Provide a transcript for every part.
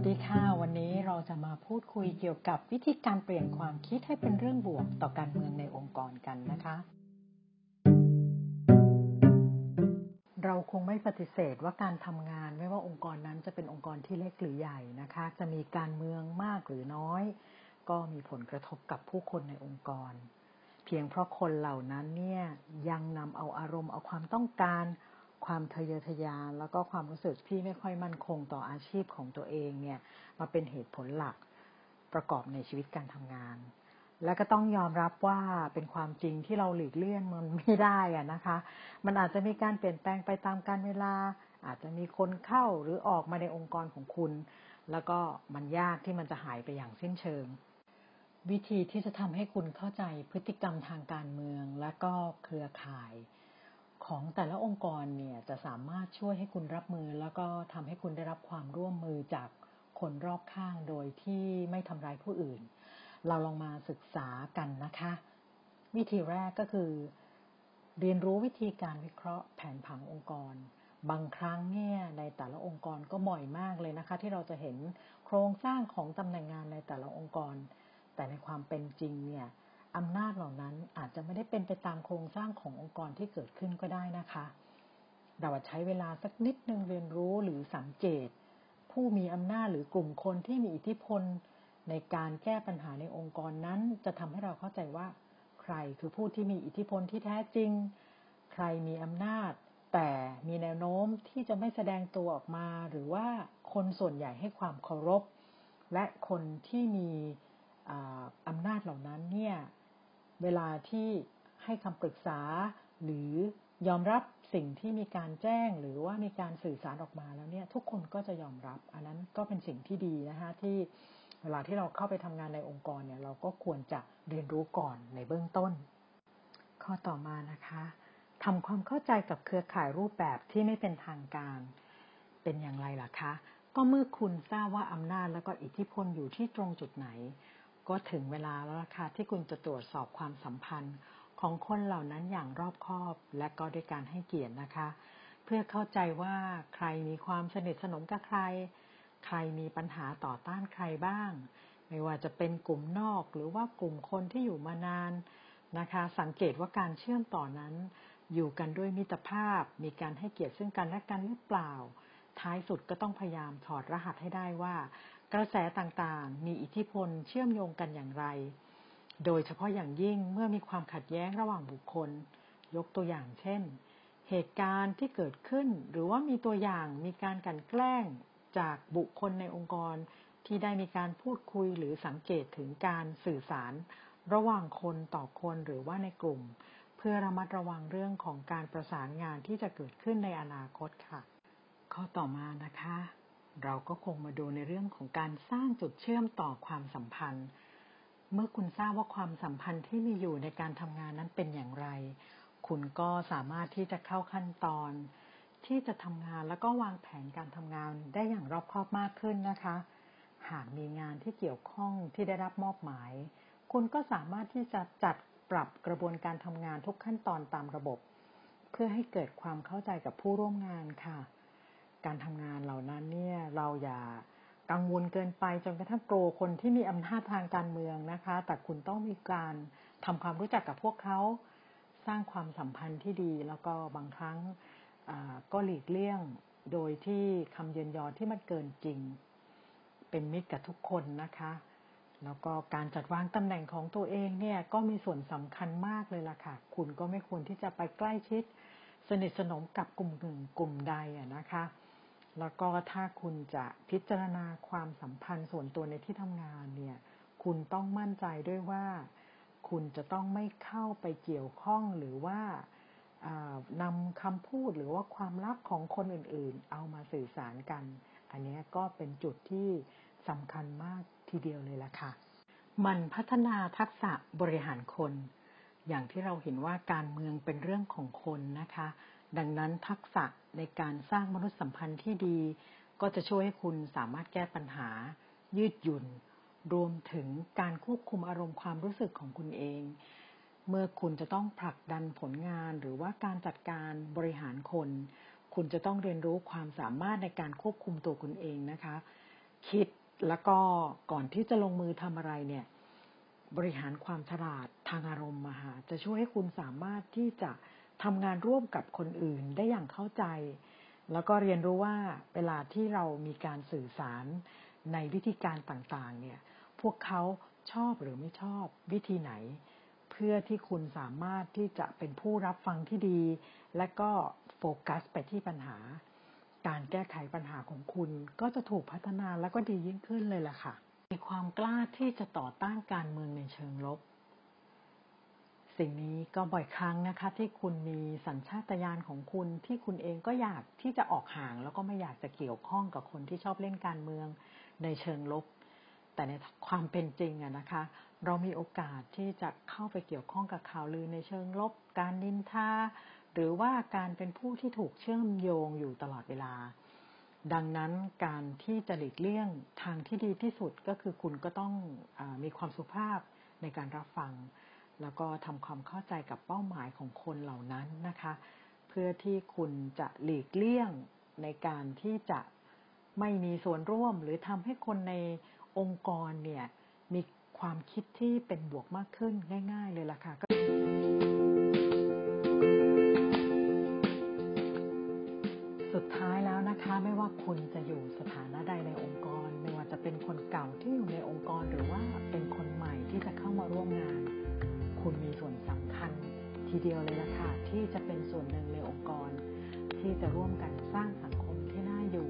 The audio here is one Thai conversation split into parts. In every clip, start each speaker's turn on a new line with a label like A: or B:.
A: วัสดีค่ะ วันนี้เราจะมาพูดคุยเกี่ยวกับวิธีการเปลี่ยนความคิดให้เป็นเรื่องบวกต่อการเมืองในองค์กรกันนะคะ เราคงไม่ปฏิเสธว่าการทำงานไม่ว่าองค์กรนั้นจะเป็นองค์กรที่เล็กหรือใหญ่นะคะ จะมีการเมืองมากหรือน้อย ก็มีผลกระทบกับผู้คนในองค์กร เพียงเพราะคนเหล่านั้นเนี่ยยังนำเอาอารมณ์เอาความต้องการ ความทะเยอทะยานแล้วก็ความรู้สึกที่ไม่ค่อยมั่นคงต่ออาชีพของตัวเองเนี่ยมาเป็นเหตุผลหลักประกอบในชีวิตการทำงาน และก็ต้องยอมรับว่าเป็นความจริงที่เราหลีกเลี่ยงมันไม่ได้อะนะคะ มันอาจจะมีการเปลี่ยนแปลงไปตามกาลเวลา อาจจะมีคนเข้าหรือออกมาในองค์กรของคุณ แล้วก็มันยากที่มันจะหายไปอย่างสิ้นเชิง วิธีที่จะทำให้คุณเข้าใจพฤติกรรมทางการเมือง และก็เครือข่าย ของแต่ละองค์กรเนี่ยจะสามารถช่วยให้คุณรับมือ แล้วก็ทำให้คุณได้รับความร่วมมือจากคนรอบข้างโดยที่ไม่ทำร้ายผู้อื่น เราลองมาศึกษากันนะคะ วิธีแรกก็คือ เรียนรู้วิธีการวิเคราะห์แผนผังองค์กร บางครั้งเนี่ยในแต่ละองค์กรก็บ่อยมากเลยนะคะ ที่เราจะเห็นโครงสร้างของตำแหน่งงานในแต่ละองค์กร แต่ในความเป็นจริงเนี่ย อำนาจเหล่านั้นอาจจะไม่ได้เป็นไปตามโครงสร้างขององค์กรที่เกิดขึ้นก็ได้นะคะ เราใช้เวลาสักนิดนึงเรียนรู้หรือสังเกต ผู้มีอำนาจหรือกลุ่มคนที่มีอิทธิพล ในการแก้ปัญหาในองค์กรนั้น จะทำให้เราเข้าใจว่า ใครคือผู้ที่มีอิทธิพลที่แท้จริง ใครมีอำนาจ แต่มีแนวโน้มที่จะไม่แสดงตัวออกมา หรือว่าคนส่วนใหญ่ให้ความเคารพ และคนที่มีอำนาจเหล่านั้นเนี่ย เวลาที่ให้คำปรึกษา หรือยอมรับสิ่งที่มีการแจ้งหรือว่ามีการสื่อสารออกมาแล้วเนี่ย ทุกคนก็จะยอมรับ อันนั้นก็เป็นสิ่งที่ดีนะคะที่เวลาที่เราเข้าไปทำงานในองค์กรเนี่ย เราก็ควรจะเรียนรู้ก่อนในเบื้องต้น ข้อต่อมานะคะทำความเข้าใจกับเครือข่ายรูปแบบที่ไม่เป็นทางการ เป็นอย่างไรล่ะคะ ก็เมื่อคุณทราบว่าอำนาจแล้วก็อิทธิพลอยู่ที่ตรงจุดไหน ก็ถึงเวลาแล้วล่ะค่ะที่คุณจะตรวจสอบความสัมพันธ์ของคนเหล่านั้นอย่างรอบคอบ และก็ด้วยการให้เกียรตินะคะ เพื่อเข้าใจว่าใครมีความสนิทสนมกับใคร ใครมีปัญหาต่อต้านใครบ้าง ไม่ว่าจะเป็นกลุ่มนอกหรือว่ากลุ่มคนที่อยู่มานานนะคะ สังเกตว่าการเชื่อมต่อนั้น อยู่กันด้วยมิตรภาพ มีการให้เกียรติซึ่งกันและกันหรือเปล่า ท้ายสุดก็ต้องพยายามถอดรหัสให้ได้ว่า กระแสต่างๆ มีอิทธิพลเชื่อมโยงกันอย่างไร โดยเฉพาะอย่างยิ่งเมื่อมีความขัดแย้งระหว่างบุคคล ยกตัวอย่างเช่น เหตุการณ์ที่เกิดขึ้น หรือว่ามีตัวอย่างมีการกันแกล้งจากบุคคลในองค์กรที่ได้มีการพูดคุยหรือสังเกตถึงการสื่อสาร ระหว่างคนต่อคนหรือว่าในกลุ่ม เพื่อระมัดระวังเรื่องของการประสานงานที่จะเกิดขึ้นในอนาคตค่ะ ข้อต่อมานะคะ เราก็คงมาดูในเรื่องของการสร้างจุดเชื่อมต่อความสัมพันธ์ เมื่อคุณทราบว่าความสัมพันธ์ที่มีอยู่ในการทำงานนั้นเป็นอย่างไร คุณก็สามารถที่จะเข้าขั้นตอน ที่จะทำงานแล้วก็วางแผนการทำงานได้อย่างรอบคอบมากขึ้นนะคะ หากมีงานที่เกี่ยวข้องที่ได้รับมอบหมาย คุณก็สามารถที่จะจัดปรับกระบวนการทำงานทุกขั้นตอนตามระบบ เพื่อให้เกิดความเข้าใจกับผู้ร่วมงานค่ะ การทำงานเหล่านั้นเนี่ย เราอย่ากังวลเกินไปจนกระทั่งโกรคนที่มีอำนาจทางการเมืองนะคะ แต่คุณต้องมีการทำความรู้จักกับพวกเขา สร้างความสัมพันธ์ที่ดี แล้วก็บางครั้งก็หลีกเลี่ยงโดยที่คำเยินยอที่มันเกินจริง เป็นมิตรกับทุกคนนะคะ แล้วก็การจัดวางตำแหน่งของตัวเองเนี่ยก็มีส่วนสำคัญมากเลยล่ะค่ะ คุณก็ไม่ควรที่จะไปใกล้ชิด สนิทสนมกับกลุ่มหนึ่งกลุ่มใดอะนะคะ แล้วก็ถ้าคุณจะพิจารณาความสัมพันธ์ส่วนตัวในที่ทำงานเนี่ย คุณต้องมั่นใจด้วยว่า คุณจะต้องไม่เข้าไปเกี่ยวข้องหรือว่านำคำพูดหรือว่าความลับของคนอื่นๆ เอามาสื่อสารกัน อันนี้ก็เป็นจุดที่สำคัญมากทีเดียวเลยล่ะค่ะ มันพัฒนาทักษะบริหารคน อย่างที่เราเห็นว่าการเมืองเป็นเรื่องของคนนะคะ ดังนั้นทักษะในการสร้างมนุษยสัมพันธ์ที่ดี ก็จะช่วยให้คุณสามารถแก้ปัญหา ยืดหยุ่น รวมถึงการควบคุมอารมณ์ความรู้สึกของคุณเอง เมื่อคุณจะต้องผลักดันผลงานหรือว่าการจัดการบริหารคน คุณจะต้องเรียนรู้ความสามารถในการควบคุมตัวคุณเองนะคะ คิดแล้วก็ก่อนที่จะลงมือทำอะไรเนี่ย บริหารความฉลาดทางอารมณ์มาหาจะช่วยให้คุณสามารถที่จะ ทำงานร่วมกับคนอื่นได้อย่างเข้าใจ แล้วก็เรียนรู้ว่าเวลาที่เรามีการสื่อสารในวิธีการต่างๆ เนี่ย พวกเขาชอบหรือไม่ชอบวิธีไหน เพื่อที่คุณสามารถที่จะเป็นผู้รับฟังที่ดี และก็โฟกัสไปที่ปัญหา การแก้ไขปัญหาของคุณก็จะถูกพัฒนาและก็ดียิ่งขึ้นเลยล่ะค่ะมีความกล้าที่จะต่อต้านการเมืองในเชิงลบ สิ่งนี้ก็บ่อยครั้งนะคะ ที่คุณมีสัญชาตญาณของคุณที่คุณเองก็อยากที่จะออกห่าง แล้วก็ไม่อยากจะเกี่ยวข้องกับคนที่ชอบเล่นการเมืองในเชิงลบ แต่ในความเป็นจริงอะนะคะ เรามีโอกาสที่จะเข้าไปเกี่ยวข้องกับข่าวลือในเชิงลบ การนินทาหรือว่าการเป็นผู้ที่ถูกเชื่อมโยงอยู่ตลอดเวลา ดังนั้นการที่จะหลีกเลี่ยงทางที่ดีที่สุดก็คือคุณก็ต้องอมีความสุภาพในการรับฟัง แล้วก็ทำความเข้าใจกับเป้าหมายของคนเหล่านั้นนะคะ เพื่อที่คุณจะหลีกเลี่ยงในการที่จะไม่มีส่วนร่วม หรือทำให้คนในองค์กรเนี่ยมีความคิดที่เป็นบวกมากขึ้นง่าย ๆ เลยล่ะค่ะสุดท้ายแล้วนะคะไม่ว่าคุณจะอยู่สถานะใดในองค์กรไม่ว่าจะเป็นคนเก่าที่อยู่ในองค์กรหรือว่าเป็นคนใหม่ ทีเดียวเลยล่ะค่ะ ที่จะเป็นส่วนหนึ่งในองค์กร ที่จะร่วมกันสร้างสังคมที่น่าอยู่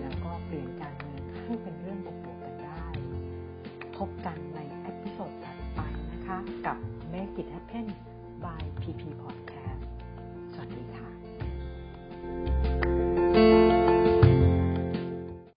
A: แล้วก็เปลี่ยนการเงินให้เป็นเรื่องบวกๆกันได้ พบกันในเอพิโซดถัดไปนะคะ กับ Make เพ็ญบายพีพีพอดแคสต์สวัสดีค่ะ